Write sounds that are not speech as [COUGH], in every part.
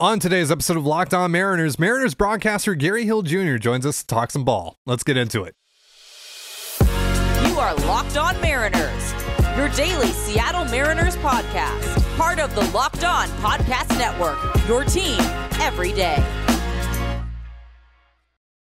On today's episode of Locked On Mariners, Mariners broadcaster Gary Hill Jr. joins us to talk some ball. Let's get into it. You are Locked On Mariners, your daily Seattle Mariners podcast, part of the Locked On Podcast Network, your team every day.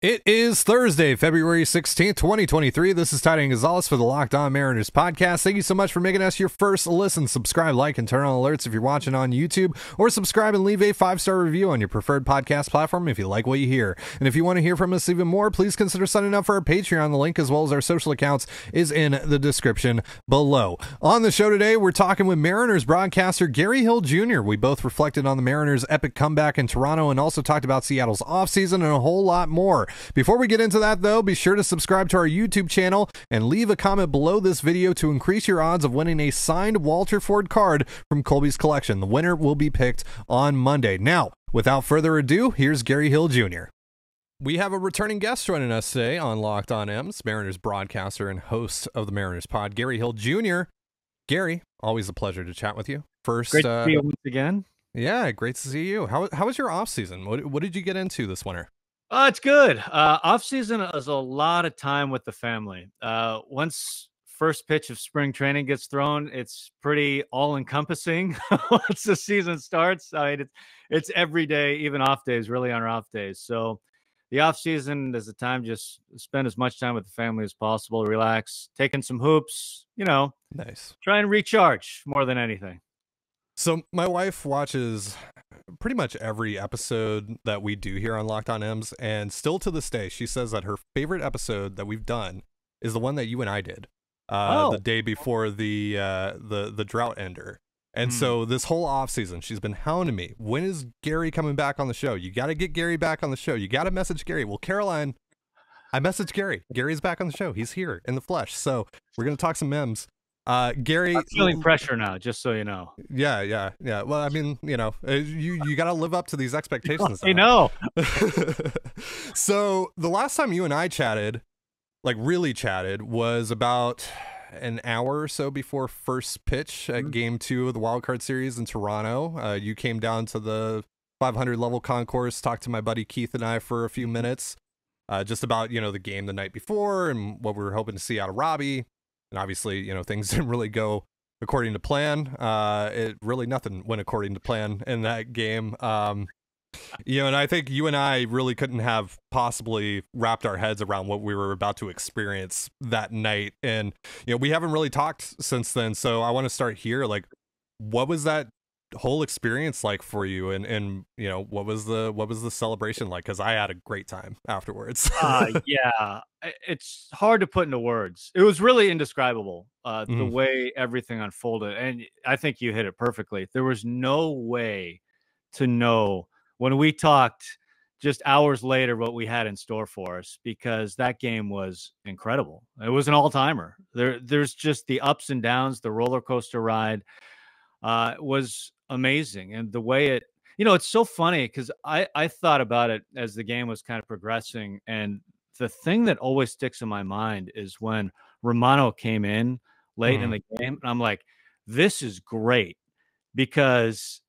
It is Thursday, February 16th, 2023. This is Ty Dane Gonzalez for the Locked On Mariners podcast. Thank you so much for making us your first listen. Subscribe, like, and turn on alerts if you're watching on YouTube, or subscribe and leave a five star review on your preferred podcast platform if you like what you hear. And if you want to hear from us even more, please consider signing up for our Patreon. The link, as well as our social accounts, is in the description below. On the show today, we're talking with Mariners broadcaster Gary Hill Jr. We both reflected on the Mariners' epic comeback in Toronto and also talked about Seattle's offseason and a whole lot more. Before we get into that, though, be sure to subscribe to our YouTube channel and leave a comment below this video to increase your odds of winning a signed Walter Ford card from Colby's collection. The winner will be picked on Monday. Now, without further ado, here's Gary Hill Jr. We have a returning guest joining us today on Locked On M's, Mariners broadcaster and host of the Mariners Pod, Gary Hill Jr. Gary, always a pleasure to chat with you. First, Great to uh, see you once again. yeah, great to see you. How how was your off season? What what did you get into this winter? Oh, it's good. Uh, off season is a lot of time with the family. Uh, once first pitch of spring training gets thrown, it's pretty all encompassing. [LAUGHS] once the season starts, I mean, it's it's every day, even off days, really on our off days. So the off season is the time just spend as much time with the family as possible, relax, taking some hoops, you know, Nice. try and recharge more than anything. So my wife watches pretty much every episode that we do here on Locked On M's, and still to this day, she says that her favorite episode that we've done is the one that you and I did, uh, Oh. the day before the uh, the the drought ender. And Hmm. so this whole off season, she's been hounding me. When is Gary coming back on the show? You got to get Gary back on the show. You got to message Gary. Well, Caroline, I messaged Gary. Gary's back on the show. He's here in the flesh. So we're gonna talk some memes. Uh, Gary, I'm feeling pressure now, just so you know. yeah, yeah, yeah. Well, I mean, you know, uh, you you got to live up to these [LAUGHS] expectations. I know. [LAUGHS] so the last time you and I chatted, like really chatted, was about an hour or so before first pitch at Mhm. Game Two of the Wild Card Series in Toronto. Uh, you came down to the 500 level concourse, talked to my buddy Keith and I for a few minutes, uh, just about you know the game the night before and what we were hoping to see out of Robbie. And obviously, you know, things [LAUGHS] didn't really go according to plan. Uh, it really nothing went according to plan in that game. Um, you know, and I think you and I really couldn't have possibly wrapped our heads around what we were about to experience that night. And, you know, we haven't really talked since then. So I want to start here. Like, what was that whole experience like for you? And, and, you know, what was the, what was the celebration like? Cause I had a great time afterwards. [LAUGHS] uh, yeah, it's hard to put into words. It was really indescribable uh, the Mhm. way everything unfolded, and I think you hit it perfectly. There was no way to know when we talked just hours later what we had in store for us because that game was incredible. It was an all timer. There, there's just the ups and downs, the roller coaster ride uh, was amazing, and the way it you know, it's so funny because I, I thought about it as the game was kind of progressing. And the thing that always sticks in my mind is when Romano came in late in the game. And I'm like, this is great because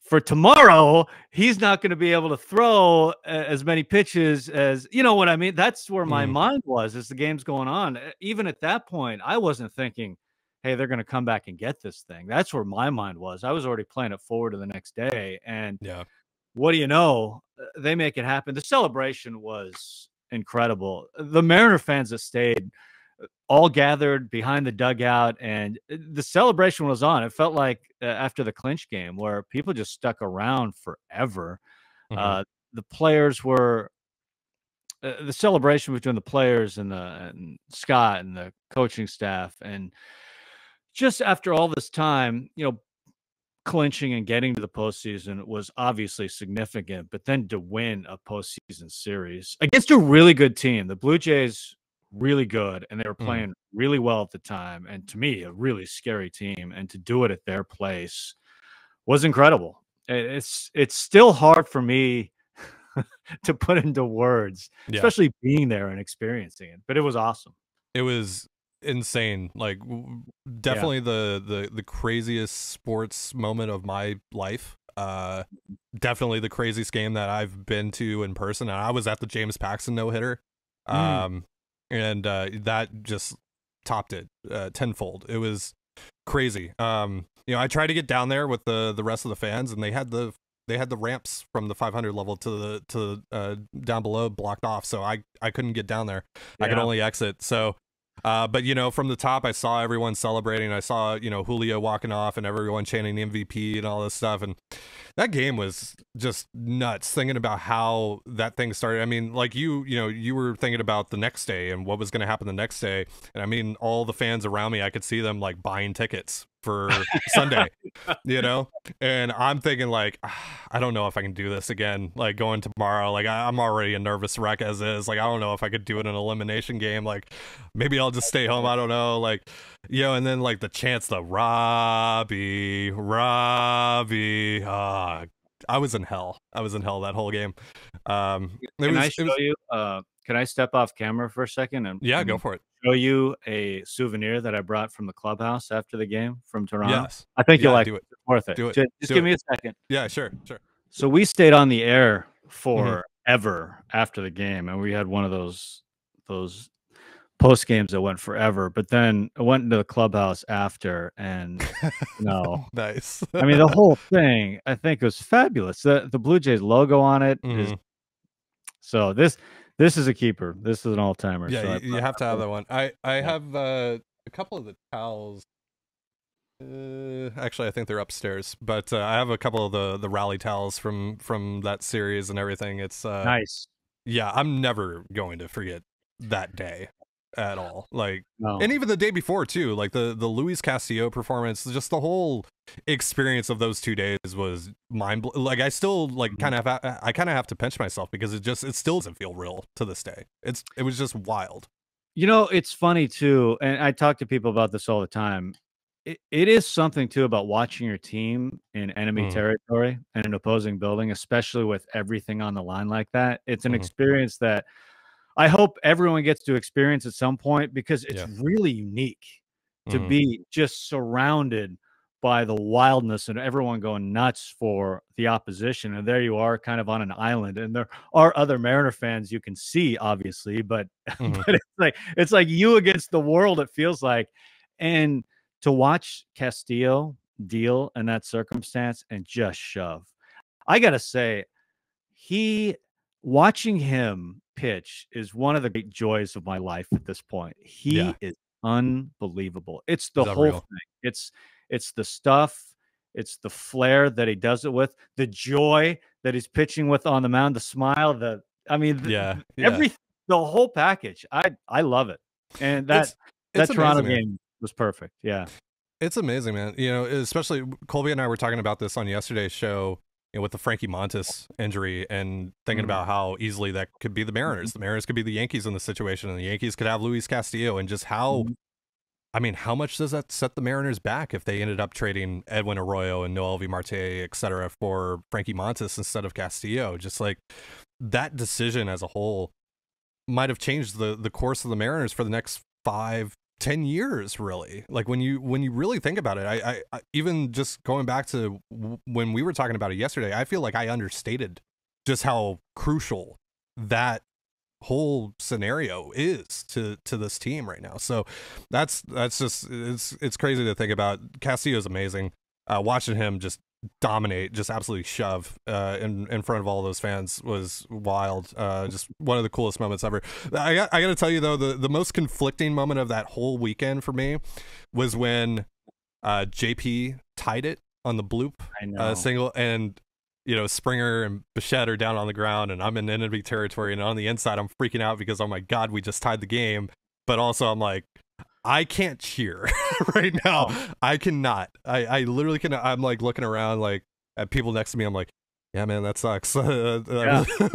for tomorrow, he's not going to be able to throw as many pitches as, you know what I mean? That's where my Mhm. mind was as the game's going on. Even at that point, I wasn't thinking, hey, they're going to come back and get this thing. That's where my mind was. I was already playing it forward to the next day. And yeah. what do you know? Uh, They make it happen. The celebration was incredible. The Mariner fans that stayed uh, all gathered behind the dugout, and uh, the celebration was on. It felt like uh, after the clinch game where people just stuck around forever. Mhm. Uh, the players were uh, the celebration between the players and the and Scott and the coaching staff, and just after all this time, you know, clinching and getting to the postseason was obviously significant, but then to win a postseason series against a really good team, the Blue Jays really good and they were Mhm. playing really well at the time and to me a really scary team and to do it at their place was incredible. It's it's still hard for me [LAUGHS] to put into words, Yeah. especially being there and experiencing it, but it was awesome. it was insane like definitely the the the craziest sports moment of my life Uh, definitely the craziest game that I've been to in person. And I was at the James Paxton no hitter, Mm. um, and uh, that just topped it uh, tenfold. It was crazy. Um, you know, I tried to get down there with the the rest of the fans, and they had the they had the ramps from the 500 level to the to uh, down below blocked off, so I I couldn't get down there. I could only exit. So, uh, but you know, from the top, I saw everyone celebrating. I saw you know Julio walking off and everyone chanting MVP and all this stuff. And that game was just nuts. Thinking about how that thing started. I mean, like you, you know, you were thinking about the next day and what was going to happen the next day. And I mean, all the fans around me, I could see them like buying tickets for Sunday, you know. And I'm thinking like, "Ah, I don't know if I can do this again. Like going tomorrow, like I, I'm already a nervous wreck as is. Like I don't know if I could do it in an elimination game. Like maybe I'll just stay home. I don't know. Like you know, and then like the chance the Robbie, Robbie. Ah, I was in hell. I was in hell that whole game. Um, Can was, I show was- you? Uh, can I step off camera for a second and yeah, and go for it. Show you a souvenir that I brought from the clubhouse after the game from Toronto? Yes. I think you'll like do it. It's worth it. Do it. Ju- Just, Do give it. me a second. Yeah, sure, sure. So we stayed on the air for ever after the game, and we had one of those those post games that went forever. But then I went into the clubhouse after, and no, [LAUGHS] nice. I mean the [LAUGHS] whole thing I think was fabulous. The the Blue Jays logo on it is Mhm. so this this is a keeper. This is an all timer. yeah, so I you, you have to have that one. I I Yeah. have uh, a couple of the towels. Uh, actually, I think they're upstairs, but uh, I have a couple of the the rally towels from from that series and everything. It's uh, nice. yeah, I'm never going to forget that day at all. Like, No. and even the day before too. Like the the Luis Castillo performance, just the whole experience of those two days was mind. Bl- like, I still like Mhm. kind of ha- I kind of have to pinch myself because it just it still doesn't feel real to this day. It's it was just wild. You know, it's funny too, and I talk to people about this all the time. It, it is something too about watching your team in enemy Mhm. territory and an opposing building, especially with everything on the line like that. It's an Mhm. experience that I hope everyone gets to experience at some point because it's Yeah. really unique to Mhm. be just surrounded by the wildness and everyone going nuts for the opposition. And there you are, kind of on an island. And there are other Mariner fans you can see, obviously, but [LAUGHS] Mhm. but it's like it's like you against the world, it feels like. And to watch Castillo deal in that circumstance and just shove. I gotta say, he watching him pitch is one of the great joys of my life at this point. He Yeah. is unbelievable. It's the whole thing. It's it's the stuff, it's the flair that he does it with, the joy that he's pitching with on the mound, the smile, the I mean, th- Yeah, yeah. every the whole package. I I love it. And that It's- that it's Toronto amazing, man. game was perfect. Yeah. It's amazing, man. You know, especially Colby and I were talking about this on yesterday's show you know, with the Frankie Montas injury and thinking Mhm. about how easily that could be the Mariners. The Mariners could be the Yankees in the situation, and the Yankees could have Luis Castillo, and just how. Mhm. I mean, how much does that set the Mariners back if they ended up trading Edwin Arroyo and Noelvi Marte, et cetera, for Frankie Montas instead of Castillo? Just like that decision as a whole might have changed the the course of the Mariners for the next five, ten years. Really, like when you when you really think about it, I, I, I even just going back to w- when we were talking about it yesterday, I feel like I understated just how crucial that whole scenario is to to this team right now. So that's that's just it's it's crazy to think about. Castillo's amazing. Uh, watching him just dominate, just absolutely shove uh, in in front of all those fans was wild. Uh, just one of the coolest moments ever. I got, I got to tell you though, the the most conflicting moment of that whole weekend for me was when uh, JP tied it on the bloop uh, single and you know Springer and Bichette are down on the ground and I'm in enemy territory and on the inside I'm freaking out because oh my god we just tied the game but also I'm like I can't cheer [LAUGHS] right now I cannot I I literally can I'm like looking around like at people next to me I'm like yeah man that sucks [LAUGHS] Yeah. [LAUGHS]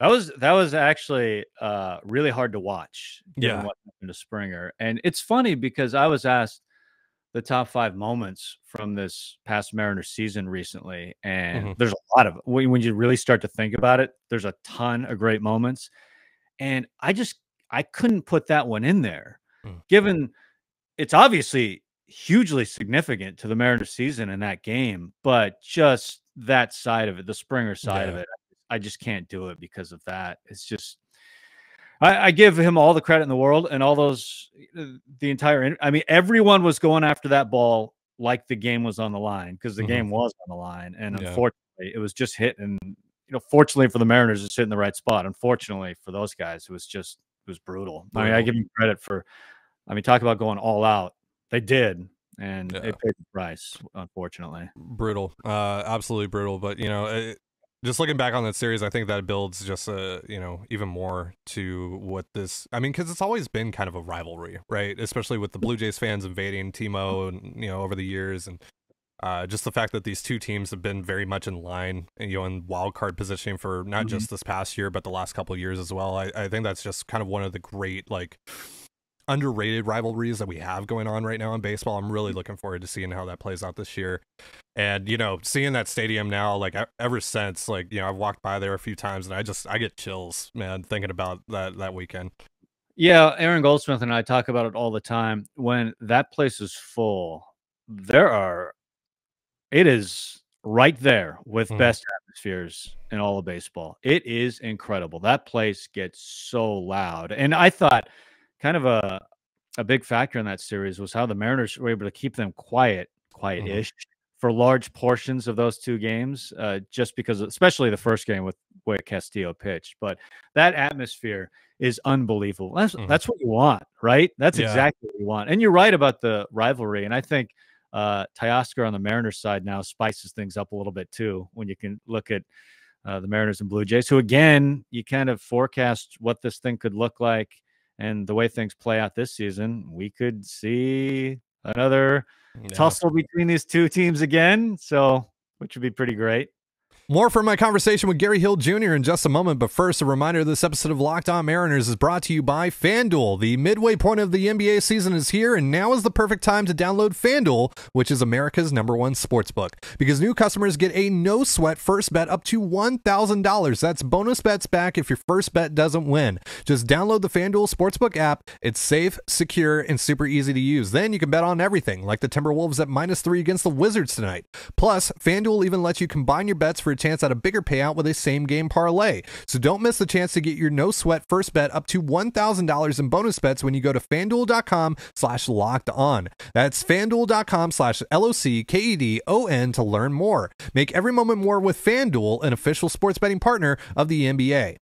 That was that was actually uh, really hard to watch. Yeah. what happened to Springer, and it's funny because I was asked the top five moments from this past Mariner season recently, and Mhm. there's a lot of when, when you really start to think about it. There's a ton of great moments, and I just I couldn't put that one in there, Mm. given it's obviously hugely significant to the Mariners season in that game, but just that side of it, the Springer side of it. I just can't do it because of that. It's just I, I give him all the credit in the world and all those uh, the entire. I mean, everyone was going after that ball like the game was on the line because the Mhm. game was on the line, and Yeah. unfortunately, it was just hitting. You know, fortunately for the Mariners, it's hitting the right spot. Unfortunately for those guys, it was just it was brutal. I mean, I give him credit for. I mean, talk about going all out. They did, and Yeah. they paid the price. Unfortunately. brutal uh absolutely brutal but you know it, just looking back on that series i think that builds just uh you know even more to what this i mean because it's always been kind of a rivalry right especially with the blue jays fans invading timo and you know over the years and uh, just the fact that these two teams have been very much in line, you know, in wild card positioning for not Mhm. just this past year, but the last couple of years as well. I, I think that's just kind of one of the great, like, underrated rivalries that we have going on right now in baseball. I'm really looking forward to seeing how that plays out this year. And you know, seeing that stadium now, like ever since, like you know, I've walked by there a few times, and I just I get chills, man, thinking about that that weekend. Yeah, Aaron Goldsmith and I talk about it all the time. When that place is full, there are it is right there with Mhm. best atmospheres in all of baseball. It is incredible. That place gets so loud. And I thought kind of a a big factor in that series was how the Mariners were able to keep them quiet, quiet-ish for large portions of those two games, uh, just because, especially the first game with way Castillo pitched. But that atmosphere is unbelievable. That's Mhm. that's what you want, right? That's Yeah. exactly what you want. And you're right about the rivalry. And I think uh, Teoscar on the Mariners side now spices things up a little bit too. When you can look at uh, the Mariners and Blue Jays, who again you kind of forecast what this thing could look like, and the way things play out this season, we could see another Yeah. tussle between these two teams again. So, which would be pretty great. More from my conversation with Gary Hill Jr. in just a moment, but first, a reminder this episode of Locked On Mariners is brought to you by FanDuel. The midway point of the NBA season is here, and now is the perfect time to download FanDuel, which is America's number one sports book. Because new customers get a no sweat first bet up to $1,000. That's bonus bets back if your first bet doesn't win. Just download the FanDuel Sportsbook app. It's safe, secure, and super easy to use. Then you can bet on everything, like the Timberwolves at minus three against the Wizards tonight. Plus, FanDuel even lets you combine your bets for a chance at a bigger payout with a same game parlay. So don't miss the chance to get your no sweat first bet up to $1,000 in bonus bets when you go to fanduel.com slash locked on. That's fanduel.com slash L O C K E D O N to learn more. Make every moment more with FanDuel, an official sports betting partner of the NBA.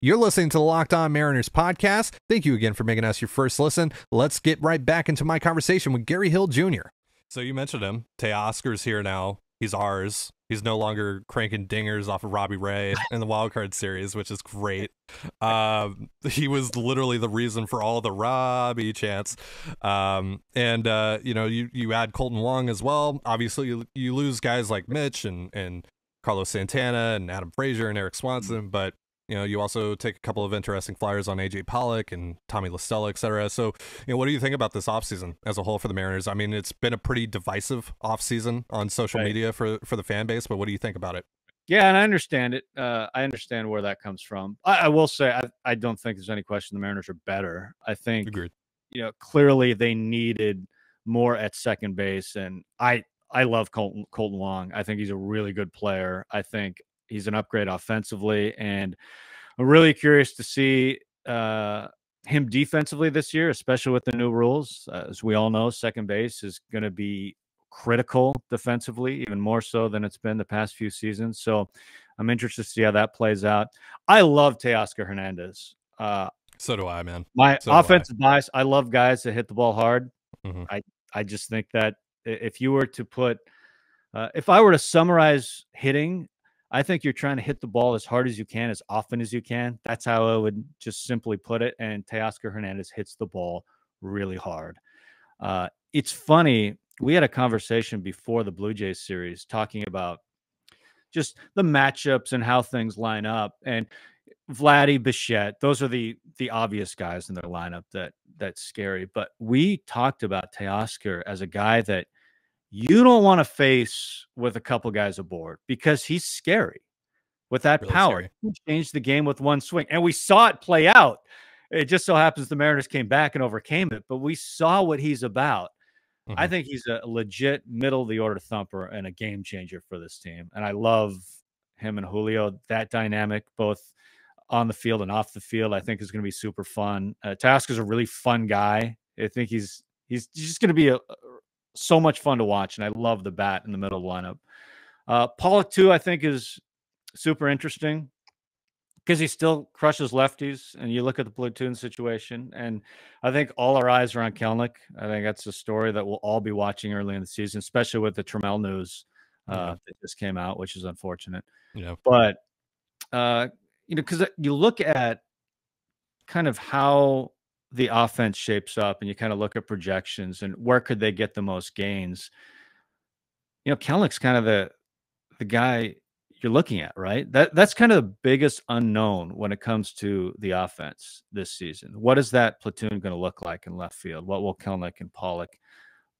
You're listening to the Locked On Mariners podcast. Thank you again for making us your first listen. Let's get right back into my conversation with Gary Hill Jr. So you mentioned him. Teoscar's here now. He's ours. He's no longer cranking dingers off of Robbie Ray [LAUGHS] in the wild card series, which is great. Um, he was literally the reason for all the Robbie chants. Um, and uh, you know, you you add Kolten Wong as well. Obviously, you, you lose guys like Mitch and and Carlos Santana and Adam Frazier and Erik Swanson, but you know, you also take a couple of interesting flyers on AJ Pollock and Tommy La Stella, et cetera. So, you know, what do you think about this offseason as a whole for the Mariners? I mean, it's been a pretty divisive offseason on social Right. media for for the fan base, but what do you think about it? Yeah, and I understand it. Uh, I understand where that comes from. I, I will say, I, I don't think there's any question the Mariners are better. I think Agreed. you know, clearly they needed more at second base. And I I love Kolten Kolten Wong. I think he's a really good player. I think he's an upgrade offensively, and I'm really curious to see uh, him defensively this year, especially with the new rules. Uh, as we all know, second base is going to be critical defensively, even more so than it's been the past few seasons. So I'm interested to see how that plays out. I love Teoscar Hernandez. Uh, So do I, man. my So I. offensive bias, I love guys that hit the ball hard. Mhm. I I just think that if you were to put, uh, if I were to summarize hitting, I think you're trying to hit the ball as hard as you can, as often as you can. That's how I would just simply put it. And Teoscar Hernandez hits the ball really hard. Uh, it's funny. We had a conversation before the Blue Jays series talking about just the matchups and how things line up. And Vladdy, Bichette, those are the the obvious guys in their lineup that that's scary. But we talked about Teoscar as a guy that you don't want to face with a couple guys aboard because he's scary with that Really power. scary. He changed the game with one swing, and we saw it play out. It just so happens the Mariners came back and overcame it, but we saw what he's about. I Mhm. think he's a legit middle of the order thumper and a game changer for this team. And I love him and Julio. That dynamic, both on the field and off the field, I think is going to be super fun. Uh, Teoscar's a really fun guy. I think he's he's just going to be a, so much fun to watch, and I love the bat in the middle of the lineup. Uh, Pollock too, I think is super interesting because he still crushes lefties. And you look at the platoon situation, and I think all our eyes are on Kelenic. I think that's a story that we'll all be watching early in the season, especially with the Trammell news uh, Yeah. that just came out, which is unfortunate. Yeah. But uh, you know, because you look at kind of how the offense shapes up, and you kind of look at projections and where could they get the most gains. You know, Kelenic's kind of the the guy you're looking at, right? That that's kind of the biggest unknown when it comes to the offense this season. What is that platoon going to look like in left field? What will Kelenic and Pollock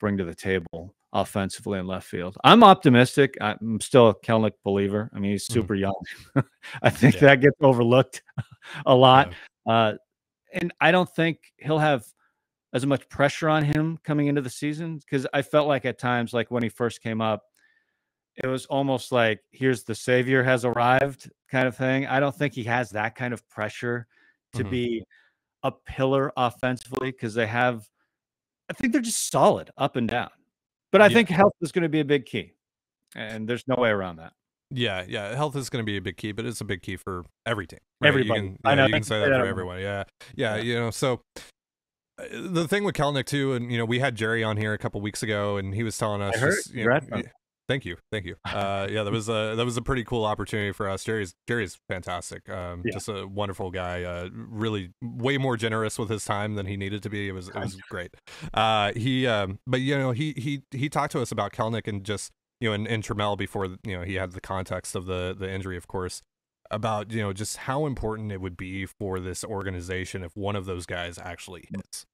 bring to the table offensively in left field? I'm optimistic. I'm still a Kelenic believer. I mean, he's Mhm. super young. [LAUGHS] I think Yeah. that gets overlooked [LAUGHS] a lot. Yeah. Uh, and I don't think he'll have as much pressure on him coming into the season because I felt like at times, like when he first came up, it was almost like here's the savior has arrived kind of thing. I don't think he has that kind of pressure to Mhm. be a pillar offensively because they have I think they're just solid up and down. But I Yeah. think health is going to be a big key. And there's no way around that. Yeah, yeah. Health is going to be a big key, but it's a big key for every team. right? Everybody. You can, I know, you I can say that that for everyone. Yeah. yeah, Yeah. You know, so uh, the thing with Kelenic too, and you know, we had Jerry on here a couple weeks ago, and he was telling us, I heard. just, you know, thank you, thank you. [LAUGHS] Uh, yeah, that was a that was a pretty cool opportunity for us. Jerry's Jerry's fantastic. Um, Yeah. just a wonderful guy. Uh, really way more generous with his time than he needed to be. It was it was great. Uh, he, um, but you know, he he he talked to us about Kelenic and just you know, and, and Trammell before you know he had the context of the the injury, of course, about you know just how important it would be for this organization if one of those guys actually hits,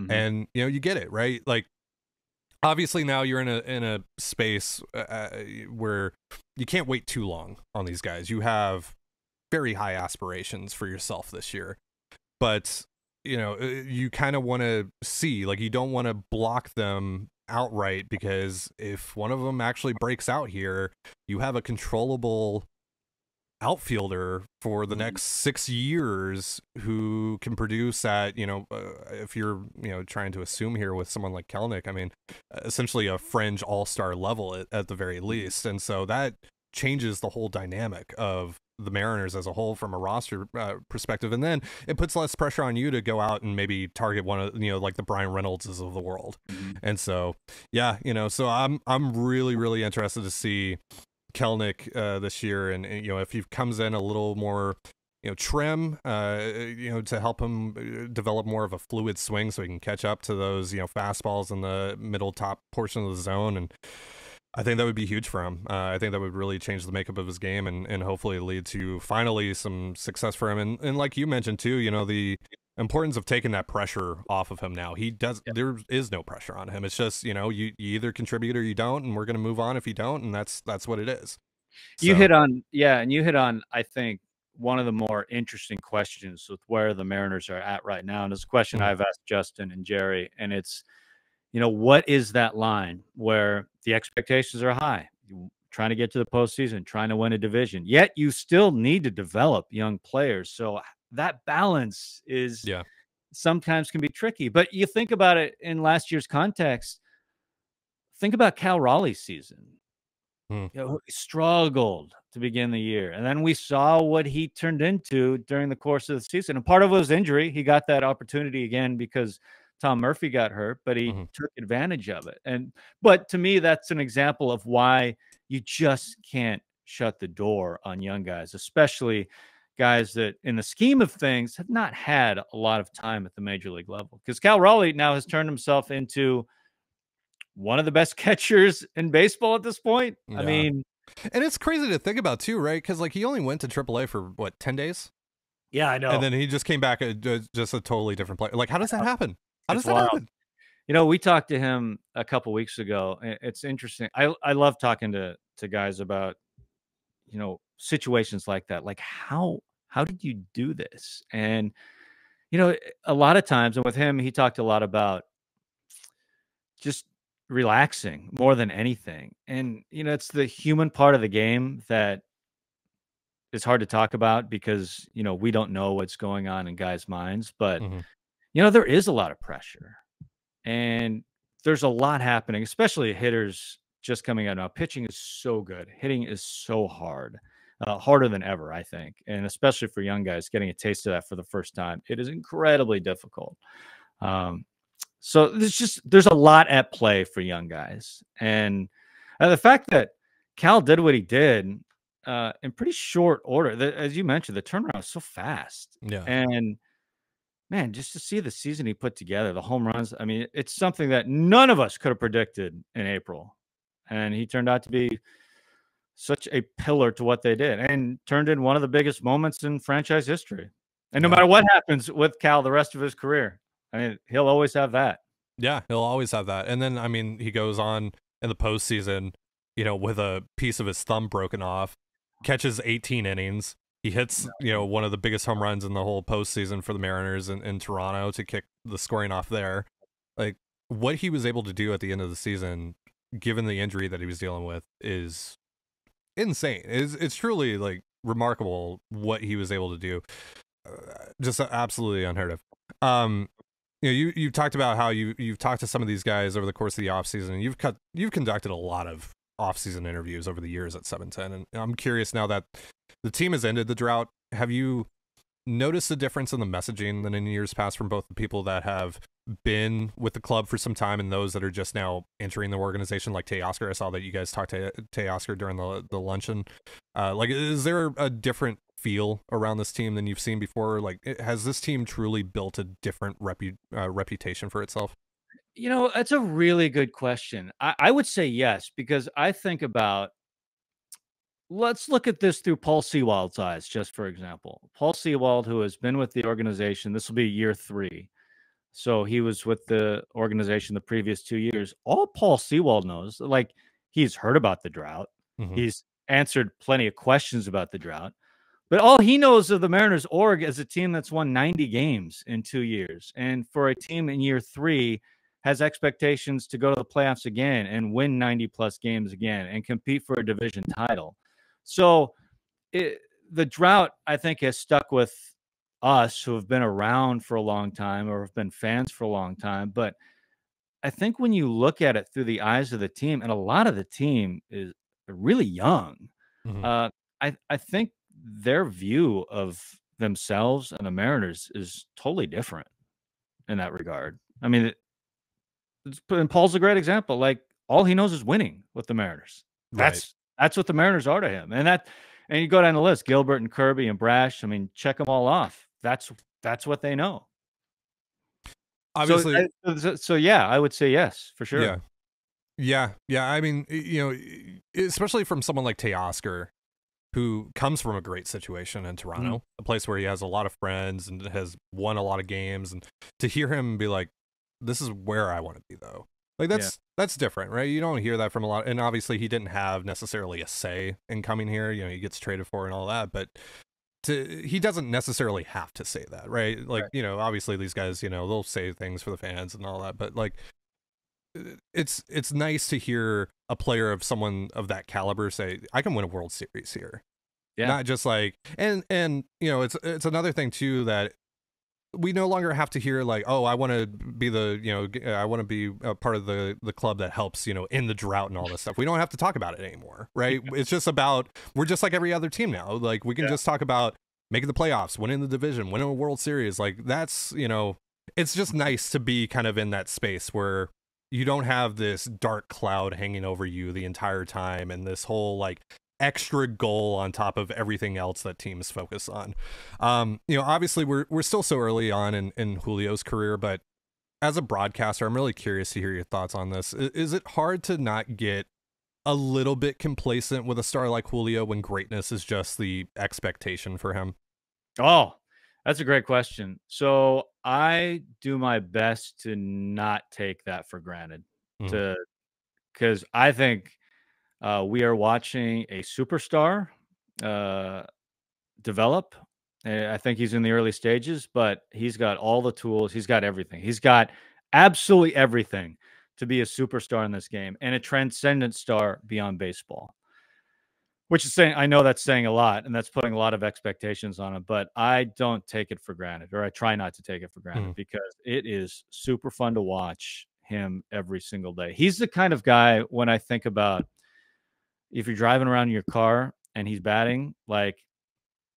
Mhm. and you know you get it right, like obviously now you're in a in a space uh, uh, where you can't wait too long on these guys. You have very high aspirations for yourself this year, but you know uh, you kind of want to see like you don't want to block them outright because if one of them actually breaks out here, you have a controllable outfielder for the Mhm. next six years who can produce at you know uh, if you're you know trying to assume here with someone like Kelenic, I mean essentially a fringe all star level at, at the very least, and so that changes the whole dynamic of the Mariners as a whole from a roster uh, perspective, and then it puts less pressure on you to go out and maybe target one of you know like the Bryan Reynoldses of the world, Mhm. and so yeah, you know, so I'm I'm really really interested to see Kelenic uh, this year, and, and, you know if he comes in a little more you know trim, uh, you know to help him uh, develop more of a fluid swing, so he can catch up to those you know fastballs in the middle top portion of the zone, and I think that would be huge for him. Uh, I think that would really change the makeup of his game, and and hopefully lead to finally some success for him. And and like you mentioned too, you know the importance of taking that pressure off of him now. He does Yeah. there is no pressure on him. It's just, you know, you, you either contribute or you don't and we're going to move on if you don't and that's that's what it is. You hit on yeah, and you hit on I think one of the more interesting questions with where the Mariners are at right now, and it's a question Mhm. I've asked Justin and Jerry, and it's you know what is that line where the expectations are high, trying to get to the postseason, trying to win a division, yet you still need to develop young players. So that balance is Yeah. sometimes can be tricky. But you think about it in last year's context. Think about Cal Raleigh's season. Hmm. You know, he struggled to begin the year, and then we saw what he turned into during the course of the season. And part of it was injury. He got that opportunity again because Tom Murphy got hurt, but he Mhm. took advantage of it. And but to me, that's an example of why you just can't shut the door on young guys, especially guys that, in the scheme of things, have not had a lot of time at the major league level. Because Cal Raleigh now has turned himself into one of the best [LAUGHS] catchers in baseball at this point. I mean, And it's crazy to think about too, right? Cuz like he only went to AAA for what, 10 days? yeah, I know. And then he just came back a, ju- just a totally different player. Like how does that happen? How does that wild. happen? You know, we talked to him a couple weeks ago. It's interesting. I I love talking to to guys about you know situations like that. Like how how did you do this? And you know, a lot of times, and with him, he talked a lot about just relaxing more than anything. And you know, it's the human part of the game that is hard to talk about because you know we don't know what's going on in guys' minds. But Mhm. You know, there is a lot of pressure, and there's a lot happening, especially hitters just coming out now. Pitching is so good, hitting is so hard, uh, harder than ever, I think, and especially for young guys getting a taste of that for the first time, it is incredibly difficult. Um, so there's just there's a lot at play for young guys, and uh, the fact that Cal did what he did uh, in pretty short order, the, as you mentioned, the turnaround was so fast, Yeah. and man, just to see the season he put together, the home runs. I mean, it's something that none of us could have predicted in April, and he turned out to be such a pillar to what they did, and turned in one of the biggest moments in franchise history. And no Yeah. matter what happens with Cal the rest of his career, I mean, he'll always have that. Yeah, he'll always have that. And then I mean, he goes on in the postseason, you know, with a piece of his thumb broken off, catches 18 innings. He hits, you know, one of the biggest home runs in the whole postseason for the Mariners in, in Toronto to kick the scoring off there. Like what he was able to do at the end of the season, given the injury that he was dealing with, is insane. It's it's truly like remarkable what he was able to do. Uh, just absolutely unheard of. Um, you know, you you've talked about how you you've talked to some of these guys over the course of the offseason. You've cut you've conducted a lot of off-season interviews over the years at 710 and I'm curious now that the team has ended the drought, have you noticed a difference in the messaging than in years past from both the people that have been with the club for some time and those that are just now entering the organization like Teoscar? I saw that you guys talked to Teoscar during the the luncheon. Uh, like is there a different feel around this team than you've seen before? Like, has this team truly built a different repu- uh, reputation for itself? You know, that's a really good question. I, I would say yes, because I think about let's look at this through Paul Sewald's eyes, just for example. Paul Sewald, who has been with the organization, this will be year three. So he was with the organization the previous two years. All Paul Sewald knows, like he's heard about the drought. Mhm. He's answered plenty of questions about the drought. But all he knows of the Mariners org is a team that's won 90 games in two years. And for a team in year three, has expectations to go to the playoffs again and win 90 plus games again and compete for a division title. So it, the drought, I think, has stuck with us who have been around for a long time or have been fans for a long time. But I think when you look at it through the eyes of the team, and a lot of the team is really young, Mhm. uh, I, I think their view of themselves and the Mariners is totally different in that regard. I mean, and Paul's a great example. Like all he knows is winning with the Mariners. Right. That's that's what the Mariners are to him. And that and you go down the list, Gilbert and Kirby and Brash. I mean, check them all off. That's that's what they know. Obviously, so, so, so yeah, I would say yes for sure. Yeah. Yeah. Yeah. I mean, you know, especially from someone like Teoscar, who comes from a great situation in Toronto, Mm-hmm. a place where he has a lot of friends and has won a lot of games. And to hear him be like, this is where I want to be, though. Like, Yeah. that's that's different, right? You don't hear that from a lot. And obviously, he didn't have necessarily a say in coming here. You know, he gets traded for and all that. But to he doesn't necessarily have to say that, right? Like, Right. you know, obviously these guys, you know, they'll say things for the fans and all that, but like it's it's nice to hear a player of someone of that caliber say, "I can win a World Series here." Yeah. Not just like and and you know, it's it's another thing too that we no longer have to hear like, "Oh, I want to be the you know, i want to be a part of the the club that helps you know in the drought and all this stuff." We don't have to talk about it anymore, right? It's just about we're just like every other team now. Like we can Yeah. just talk about making the playoffs, winning the division, winning a World Series. Like that's you know, it's just nice to be kind of in that space where you don't have this dark cloud hanging over you the entire time and this whole like extra goal on top of everything else that teams focus on. Um, you know, obviously we're we're still so early on in, in Julio's career, but as a broadcaster, I'm really curious to hear your thoughts on this. I- Is it hard to not get a little bit complacent with a star like Julio when greatness is just the expectation for him? Oh, that's a great question. So I do my best to not take that for granted. Mhm. To because I think uh, we are watching a superstar uh, develop. Uh, I think he's in the early stages, but he's got all the tools. He's got everything. He's got absolutely everything to be a superstar in this game and a transcendent star beyond baseball. Which is saying I know that's saying a lot and that's putting a lot of expectations on him, but I don't take it for granted or I try not to take it for granted Mm. because it is super fun to watch him every single day. He's the kind of guy when I think about if you're driving around in your car and he's batting, like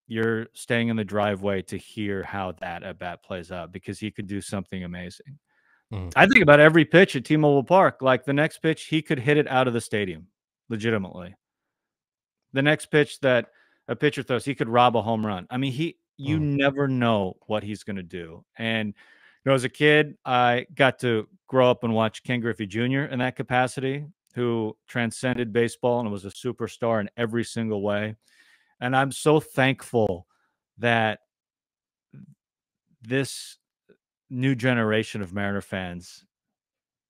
you're staying in the driveway to hear how that at bat plays out because he could do something amazing. Mhm. I think about every pitch at T-Mobile Park. Like the next pitch, he could hit it out of the stadium, legitimately. The next pitch that a pitcher throws, he could rob a home run. I mean, he you Mhm. never know what he's going to do. And you know, as a kid, I got to grow up and watch Ken Griffey Jr. in that capacity, who transcended baseball and was a superstar in every single way. And I'm so thankful that this new generation of Mariner fans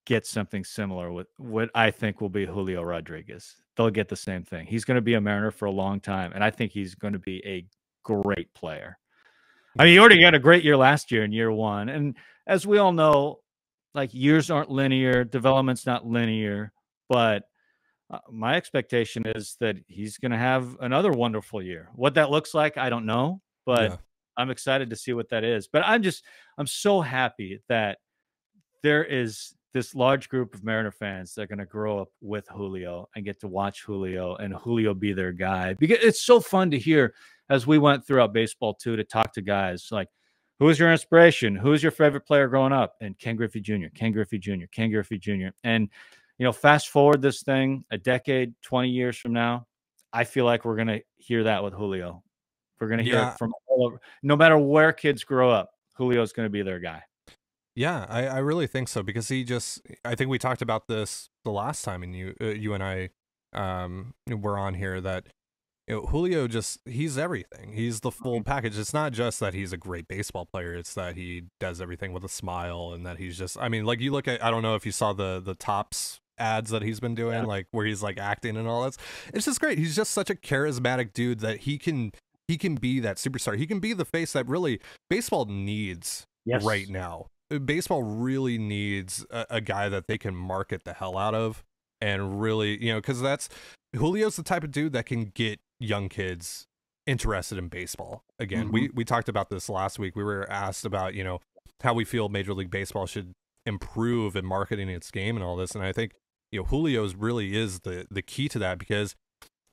get something similar with what I think will be Julio Rodriguez. They'll get the same thing. He's going to be a Mariner for a long time, and I think he's going to be a great player. I mean, he already got a great year last year in year one. And as we all know, like years aren't linear, development's not linear, but uh, my expectation is that he's going to have another wonderful year. What that looks like, I don't know, but Yeah. I'm excited to see what that is. But I'm just, I'm so happy that there is this large group of Mariner fans that are going to grow up with Julio and get to watch Julio and Julio be their guy. Because it's so fun to hear as we went throughout baseball too to talk to guys like, who is your inspiration? Who is your favorite player growing up? And Ken Griffey Jr., Ken Griffey Jr., Ken Griffey Jr. And, you know, fast forward this thing a decade, 20 years from now, I feel like we're going to hear that with Julio. We're going to hear Yeah. it from all over. No matter where kids grow up, Julio's going to be their guy. Yeah, I, I really think so because he just I think we talked about this the last time and you uh, you and I um were on here that you know, Julio just he's everything. He's the full package. It's not just that he's a great baseball player, it's that he does everything with a smile and that he's just I mean, like you look at I don't know if you saw the the tops ads that he's been doing Yeah. like where he's like acting and all that. It's just great. He's just such a charismatic dude that he can he can be that superstar. He can be the face that really baseball needs right now. Uh, Baseball really needs a, a guy that they can market the hell out of and really, you know, because that's Julio's the type of dude that can get young kids interested in baseball. Again, we we talked about this last week. We were asked about, you know, how we feel Major League Baseball should improve in marketing its game and all this. And I think, you know, Julio's really is the the key to that because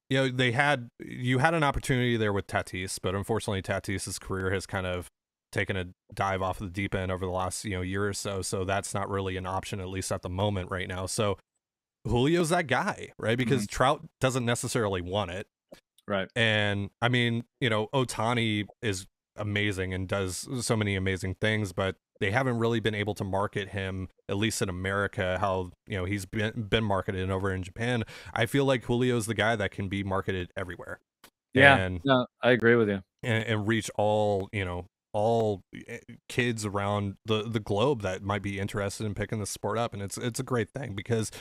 you know, they had you had an opportunity there with Tatis, but unfortunately Tatis's career has kind of taken a dive off of the deep end over the last, you know, year or so. So that's not really an option, at least at the moment right now. So Julio's that guy, right? Because mm-hmm. Trout doesn't necessarily want it. Right. And I mean, you know, Ohtani is amazing and does so many amazing things, but they haven't really been able to market him, at least in America, how you know he's been been marketed over in Japan. I feel like Julio's the guy that can be marketed everywhere. Yeah. And No, I agree with you. and, and reach all you know all eh, kids around the the globe that might be interested in picking the sport up and it's it's a great thing because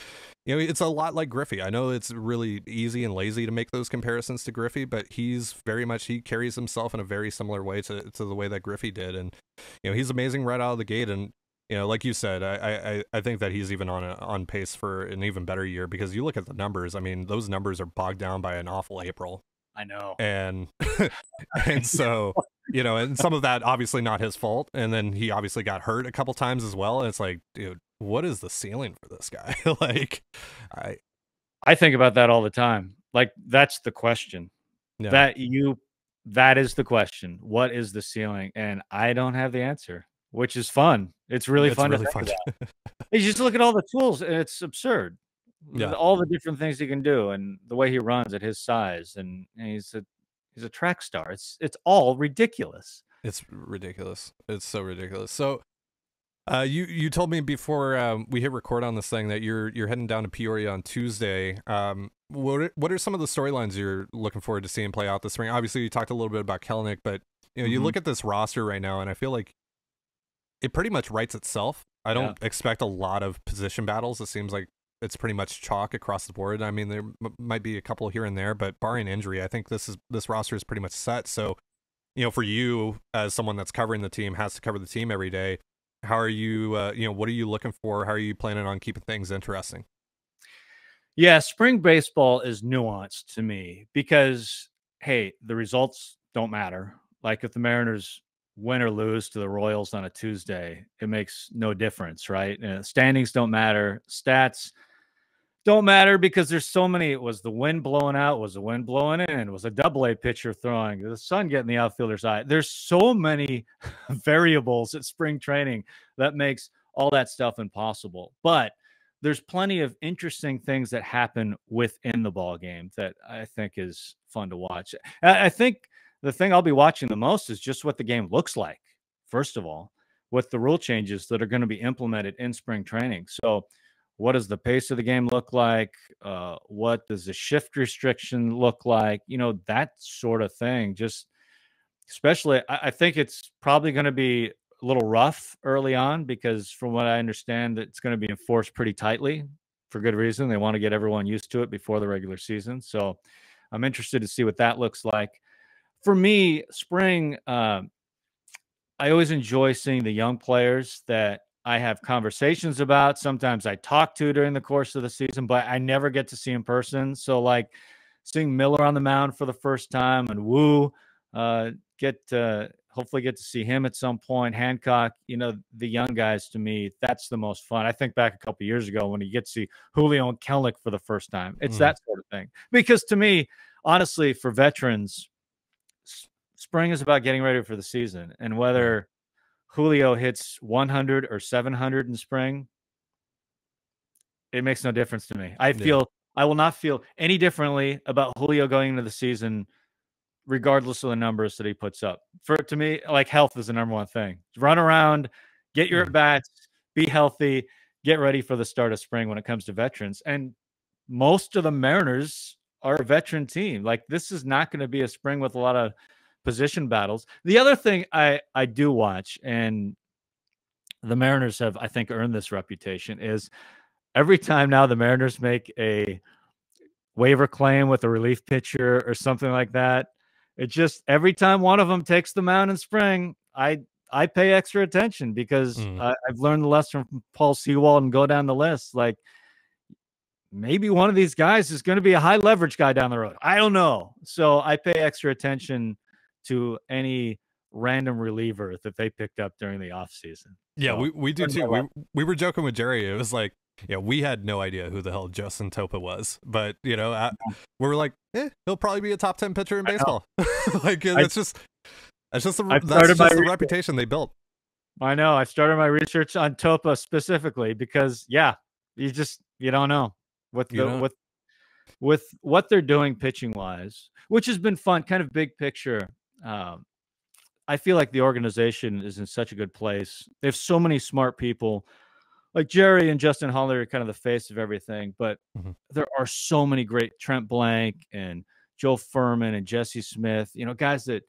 you know it's a lot like Griffey. I know it's really easy and lazy to make those comparisons to Griffey, but he's very much he carries himself in a very similar way to to the way that Griffey did and you know he's amazing right out of the gate and you know, like you said, I, I, I think that he's even on a, on pace for an even better year because you look at the numbers. I mean, those numbers are bogged down by an awful April I know. and [LAUGHS] [LAUGHS] and so you know and some of that obviously not his fault and then he obviously got hurt a couple times as well and it's like dude what is the ceiling for this guy [LAUGHS] like i I think about that all the time. Like that's the question. yeah That you that is the question. What is the ceiling? And I don't have the answer, which is fun. It's really It's fun really fun. [LAUGHS] You just look at all the tools and it's absurd. Yeah. All the different things he can do and the way he runs at his size and, and he's a he's a track star. It's it's all ridiculous. it's ridiculous. It's so ridiculous. So uh you you told me before um, we hit record on this thing that you're you're heading down to peoria on tuesday. Um what are, what are some of the storylines you're looking forward to seeing play out this spring? Obviously you talked a little bit about Kelenic, but you know you Mhm. look at this roster right now and i feel like it pretty much writes itself. I don't expect a lot of position battles. It seems like it's pretty much chalk across the board i mean there m- might be a couple here and there but barring injury i think this is this roster is pretty much set so you know for you as someone that's covering the team has to cover the team every day How are you? Uh, you know, what are you looking for? How are you planning on keeping things interesting? Yeah, spring baseball is nuanced to me because hey, the results don't matter. Like if the Mariners win or lose to the Royals on a Tuesday, it makes no difference, right? Standings don't matter. Stats don't matter because there's so many. It was the wind blowing out, was the wind blowing in, was a double A pitcher throwing, the sun getting the outfielder's eye. There's so many [LAUGHS] variables at spring training that makes all that stuff impossible. But there's plenty of interesting things that happen within the ball game that I think is fun to watch. I think the thing I'll be watching the most is just what the game looks like. First of all, with the rule changes that are going to be implemented in spring training. So what does the pace of the game look like? Uh, what does the shift restriction look like? You know, that sort of thing. Just especially, I, I think it's probably going to be a little rough early on because, from what I understand, it's going to be enforced pretty tightly for good reason. They want to get everyone used to it before the regular season. So I'm interested to see what that looks like. For me, spring, uh, I always enjoy seeing the young players that I have conversations about. Sometimes I talk to during the course of the season, but I never get to see in person. So, like seeing Miller on the mound for the first time and Woo, uh, get uh, hopefully get to see him at some point. Hancock, you know, the young guys to me, that's the most fun. I think back a couple years ago when you get to see Julio and Kelenic for the first time. It's mm. that sort of thing. Because to me, honestly, for veterans, spring is about getting ready for the season and whether Julio hits 100 or 700 in spring, it makes no difference to me. I yeah. feel I will not feel any differently about Julio going into the season, regardless of the numbers that he puts up. For to me, like health is the number one thing. Run around, get your mm. at bats, be healthy, get ready for the start of spring when it comes to veterans. And most of the Mariners are a veteran team. Like this is not going to be a spring with a lot of position battles. The other thing I I do watch, and the Mariners have I think earned this reputation, is every time now the Mariners make a waiver claim with a relief pitcher or something like that. It just every time one of them takes the mound in spring, I I pay extra attention because mm. I, I've learned the lesson from Paul Sewald and go down the list. Like maybe one of these guys is going to be a high leverage guy down the road. I don't know. So I pay extra attention to any random reliever that they picked up during the offseason. Yeah, so, we, we do too. We, we were joking with Jerry. It was like, yeah, we had no idea who the hell Justin Topa was, but you know, I, we were like, eh, he'll probably be a top ten pitcher in baseball. [LAUGHS] like it's just, it's just the, that's just the reputation they built. I know. I started my research on Topa specifically because, yeah, you just you don't know with the with with what they're doing pitching wise, which has been fun. Kind of big picture um, I feel like the organization is in such a good place. They have so many smart people. Like Jerry and Justin Hollander are kind of the face of everything, but mm-hmm. there are so many great Trent Blank and Joe Furman and Jesse Smith, you know, guys that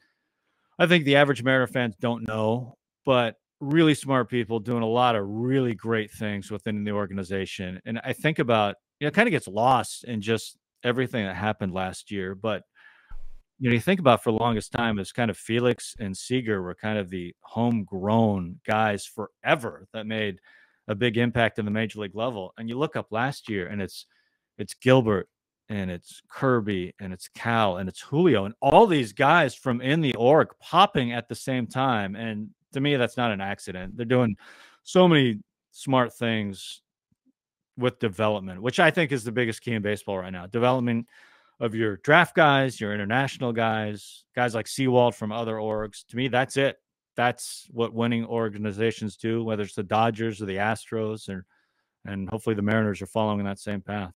I think the average Mariner fans don't know, but really smart people doing a lot of really great things within the organization. And I think about, you know, it kind of gets lost in just everything that happened last year, but you know, you think about for the longest time as kind of Felix and Seager were kind of the homegrown guys forever that made a big impact in the major league level. And you look up last year and it's it's Gilbert and it's Kirby and it's Cal and it's Julio and all these guys from in the org popping at the same time. And to me, that's not an accident. They're doing so many smart things with development, which I think is the biggest key in baseball right now. Development of your draft guys, your international guys, guys like Sewald from other orgs. To me, that's it. That's what winning organizations do, whether it's the Dodgers or the Astros, or and hopefully the Mariners are following that same path.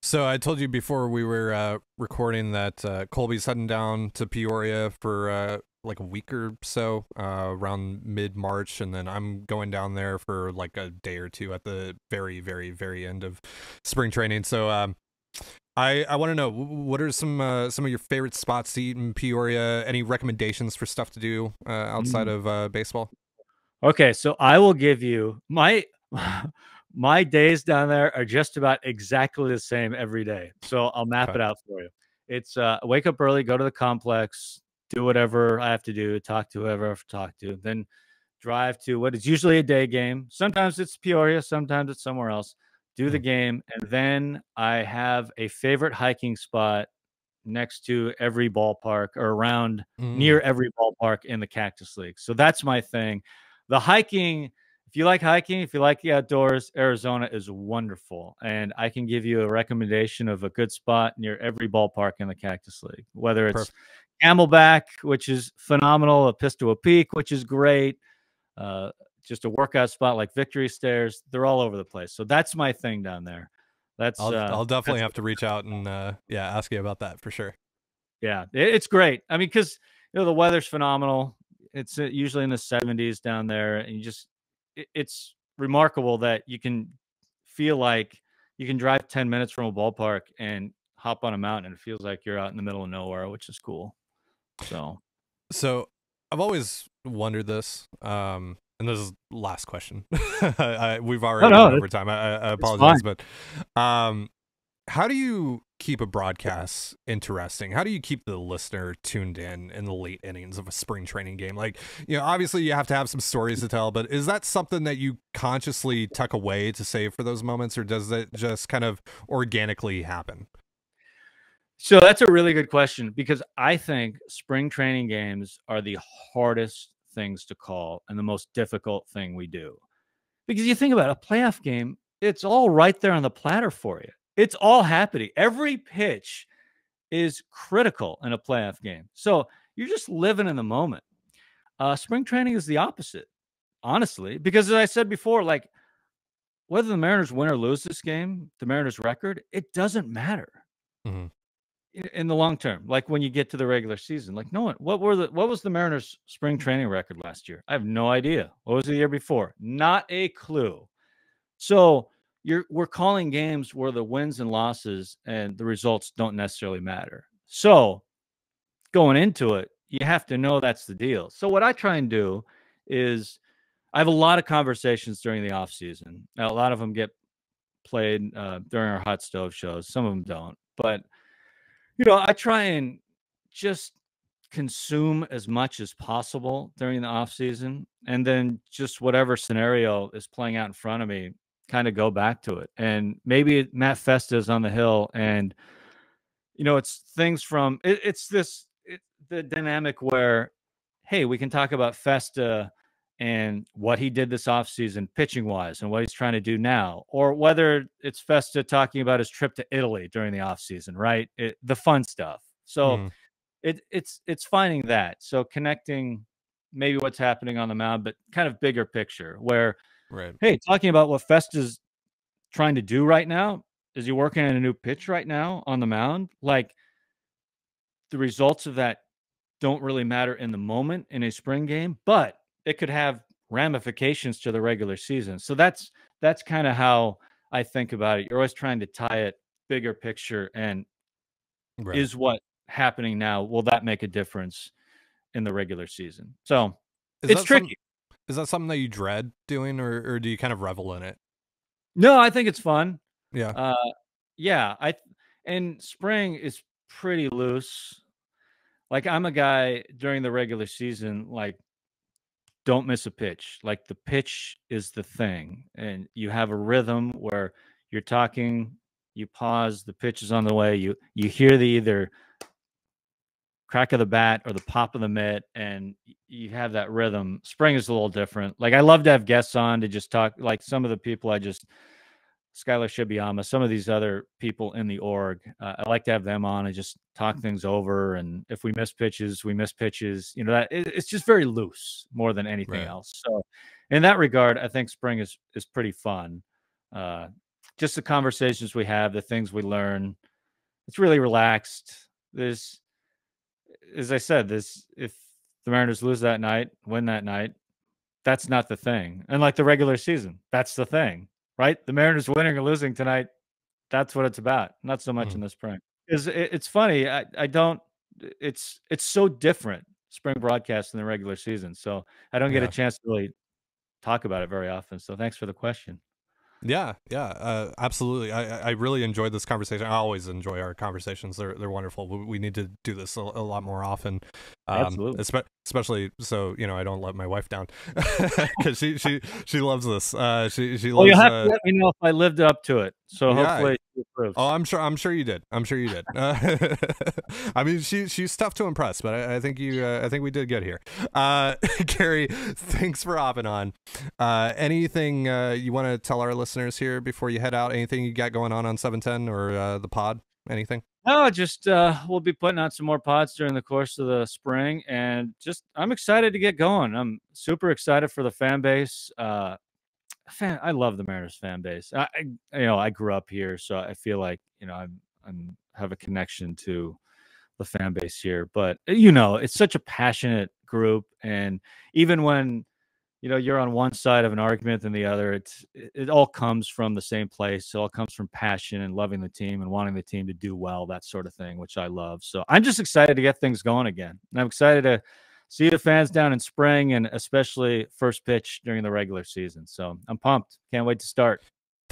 So I told you before we were uh, recording that uh, Colby's heading down to Peoria for uh, like a week or so, uh, around mid March, and then I'm going down there for like a day or two at the very, very, very end of spring training. So um, I, I want to know what are some uh, some of your favorite spots to eat in Peoria? Any recommendations for stuff to do uh, outside mm. of uh, baseball? Okay, so I will give you my [LAUGHS] my days down there are just about exactly the same every day. So I'll map okay. it out for you. It's uh, wake up early, go to the complex, do whatever I have to do, talk to whoever I have to talk to, then drive to what is usually a day game. Sometimes it's Peoria, sometimes it's somewhere else. Do the Mm. game, and then I have a favorite hiking spot next to every ballpark or around Mm. near every ballpark in the Cactus League. So that's my thing. The hiking, if you like hiking, if you like the outdoors, Arizona is wonderful. And I can give you a recommendation of a good spot near every ballpark in the Cactus League, whether it's Perfect. Camelback, which is phenomenal, Piestewa Peak, which is great, uh, just a workout spot like Victory Stairs. They're all over the place. So that's my thing down there. That's I'll, uh, I'll definitely have to reach out and uh, yeah, ask you about that for sure. Yeah, it, it's great. I mean, because you know the weather's phenomenal. It's uh, usually in the 70s down there, and you just it, it's remarkable that you can feel like you can drive 10 minutes from a ballpark and hop on a mountain, and it feels like you're out in the middle of nowhere, which is cool. So So I've always wondered this, um, and this is last question. [LAUGHS] I, we've already no, gone it's- over time. I, I- I apologize, but um, how do you keep a broadcast interesting? How do you keep the listener tuned in in the late innings of a spring training game? Like, you know, obviously you have to have some stories to tell, but is that something that you consciously tuck away to save for those moments, or does it just kind of organically happen? So that's a really good question because I think spring training games are the hardest things to call and the most difficult thing we do. Because you think about it, a playoff game, it's all right there on the platter for you. It's all happening. Every pitch is critical in a playoff game. So you're just living in the moment. Uh, spring training is the opposite, honestly, because as I said before, like whether the Mariners win or lose this game, the Mariners record, it doesn't matter Mhm. In the long term. Like when you get to the regular season, like no one, what were the what was the Mariners spring training record last year? I have no idea. What was the year before? Not a clue. So you're we're calling games where the wins and losses and the results don't necessarily matter. So going into it, you have to know that's the deal. So what I try and do is I have a lot of conversations during the off season. Now, A lot of them get played uh, during our hot stove shows. Some of them don't, but you know, I try and just consume as much as possible during the off season, and then just whatever scenario is playing out in front of me, kind of go back to it. And maybe Matt Festa is on the hill, and you know, it's things from it, it's this it, the dynamic where, hey, we can talk about Festa and what he did this offseason pitching wise and what he's trying to do now, or whether it's Festa talking about his trip to Italy during the offseason, right? It, the fun stuff. So Mhm. it, it's it's finding that. So connecting maybe what's happening on the mound, but kind of bigger picture where, Right. hey, talking about what Festa's trying to do right now. Is he working on a new pitch right now on the mound? Like the results of that don't really matter in the moment in a spring game, but it could have ramifications to the regular season. So that's that's kind of how I think about it. You're always trying to tie it bigger picture and Right. is what happening now will that make a difference in the regular season? So Is it's some- tricky. is that something that you dread doing, or or do you kind of revel in it? No, I think it's fun. Yeah. Uh, yeah, I and spring is pretty loose. Like I'm a guy during the regular season, like don't miss a pitch. Like the pitch is the thing, and you have a rhythm where you're talking, you pause, the pitch is on the way. You you hear the either crack of the bat or the pop of the mitt, and you have that rhythm. Spring is a little different. Like I love to have guests on to just talk. Like some of the people I just Skylar Shibiyama, some of these other people in the org. Uh, I like to have them on and just talk things over. And if we miss pitches, we miss pitches. You know that it, it's just very loose more than anything Right. else. So, in that regard, I think spring is is pretty fun. Uh, just the conversations we have, the things we learn. It's really relaxed. There's, as I said, this if the Mariners lose that night, win that night, that's not the thing. And like the regular season, that's the thing right? The Mariners winning or losing tonight, that's what it's about. Not so much Mhm. in the spring. Is it, it's funny. I, I don't. It's it's so different spring broadcast than the regular season. So I don't get Yeah. a chance to really talk about it very often. So thanks for the question. Yeah, yeah, uh, absolutely. I, I- I really enjoyed this conversation. I always enjoy our conversations. They're they're wonderful. We, we need to do this a, a lot more often. Um, Absolutely. Espe- especially so you know I don't let my wife down [LAUGHS] because she she she loves this. Uh, she she Well, loves. you have uh, to let me know if I lived up to it. So Yeah, hopefully. Oh, I'm sure. I'm sure you did. I'm sure you did. Uh, [LAUGHS] I mean, she she's tough to impress, but I, I think you. Uh, I think we did good here. Uh, [LAUGHS] Gary, thanks for hopping on. Uh, anything uh, you want to tell our listeners here before you head out? Anything you got going on on 710 or uh, the pod? Anything? No, just uh, we'll be putting out some more pods during the course of the spring, and just I'm excited to get going. I'm super excited for the fan base. Uh, fan, I love the Mariners fan base. I, I, you know, I grew up here, so I feel like you know I'm I'm have a connection to the fan base here. But you know, it's such a passionate group, and even when you know you're on one side of an argument than the other it's it, all comes from the same place it all comes from passion and loving the team and wanting the team to do well that sort of thing which i love so i'm just excited to get things going again and i'm excited to see the fans down in spring and especially first pitch during the regular season so i'm pumped can't wait to start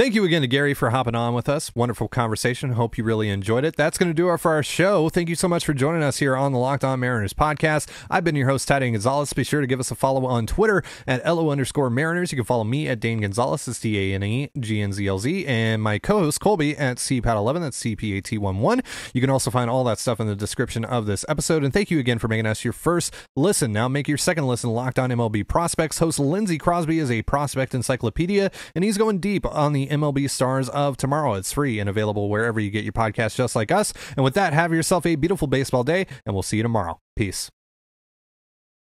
Thank you again to Gary for hopping on with us. Wonderful conversation. Hope you really enjoyed it. That's going to do it for our show. Thank you so much for joining us here on the Locked On Mariners podcast. I've been your host, Ty Dane Gonzalez. Be sure to give us a follow on Twitter at LO underscore Mariners. You can follow me at Dane Gonzalez, that's D A N E G N Z L Z, and my co host, Colby, at CPAT11, that's C P A T 1 1. You can also find all that stuff in the description of this episode. And thank you again for making us your first listen. Now make your second listen Locked On MLB Prospects. Host Lindsey Crosby is a prospect encyclopedia, and he's going deep on the MLB stars of tomorrow. It's free and available wherever you get your podcast, just like us. And with that, have yourself a beautiful baseball day, and we'll see you tomorrow. Peace.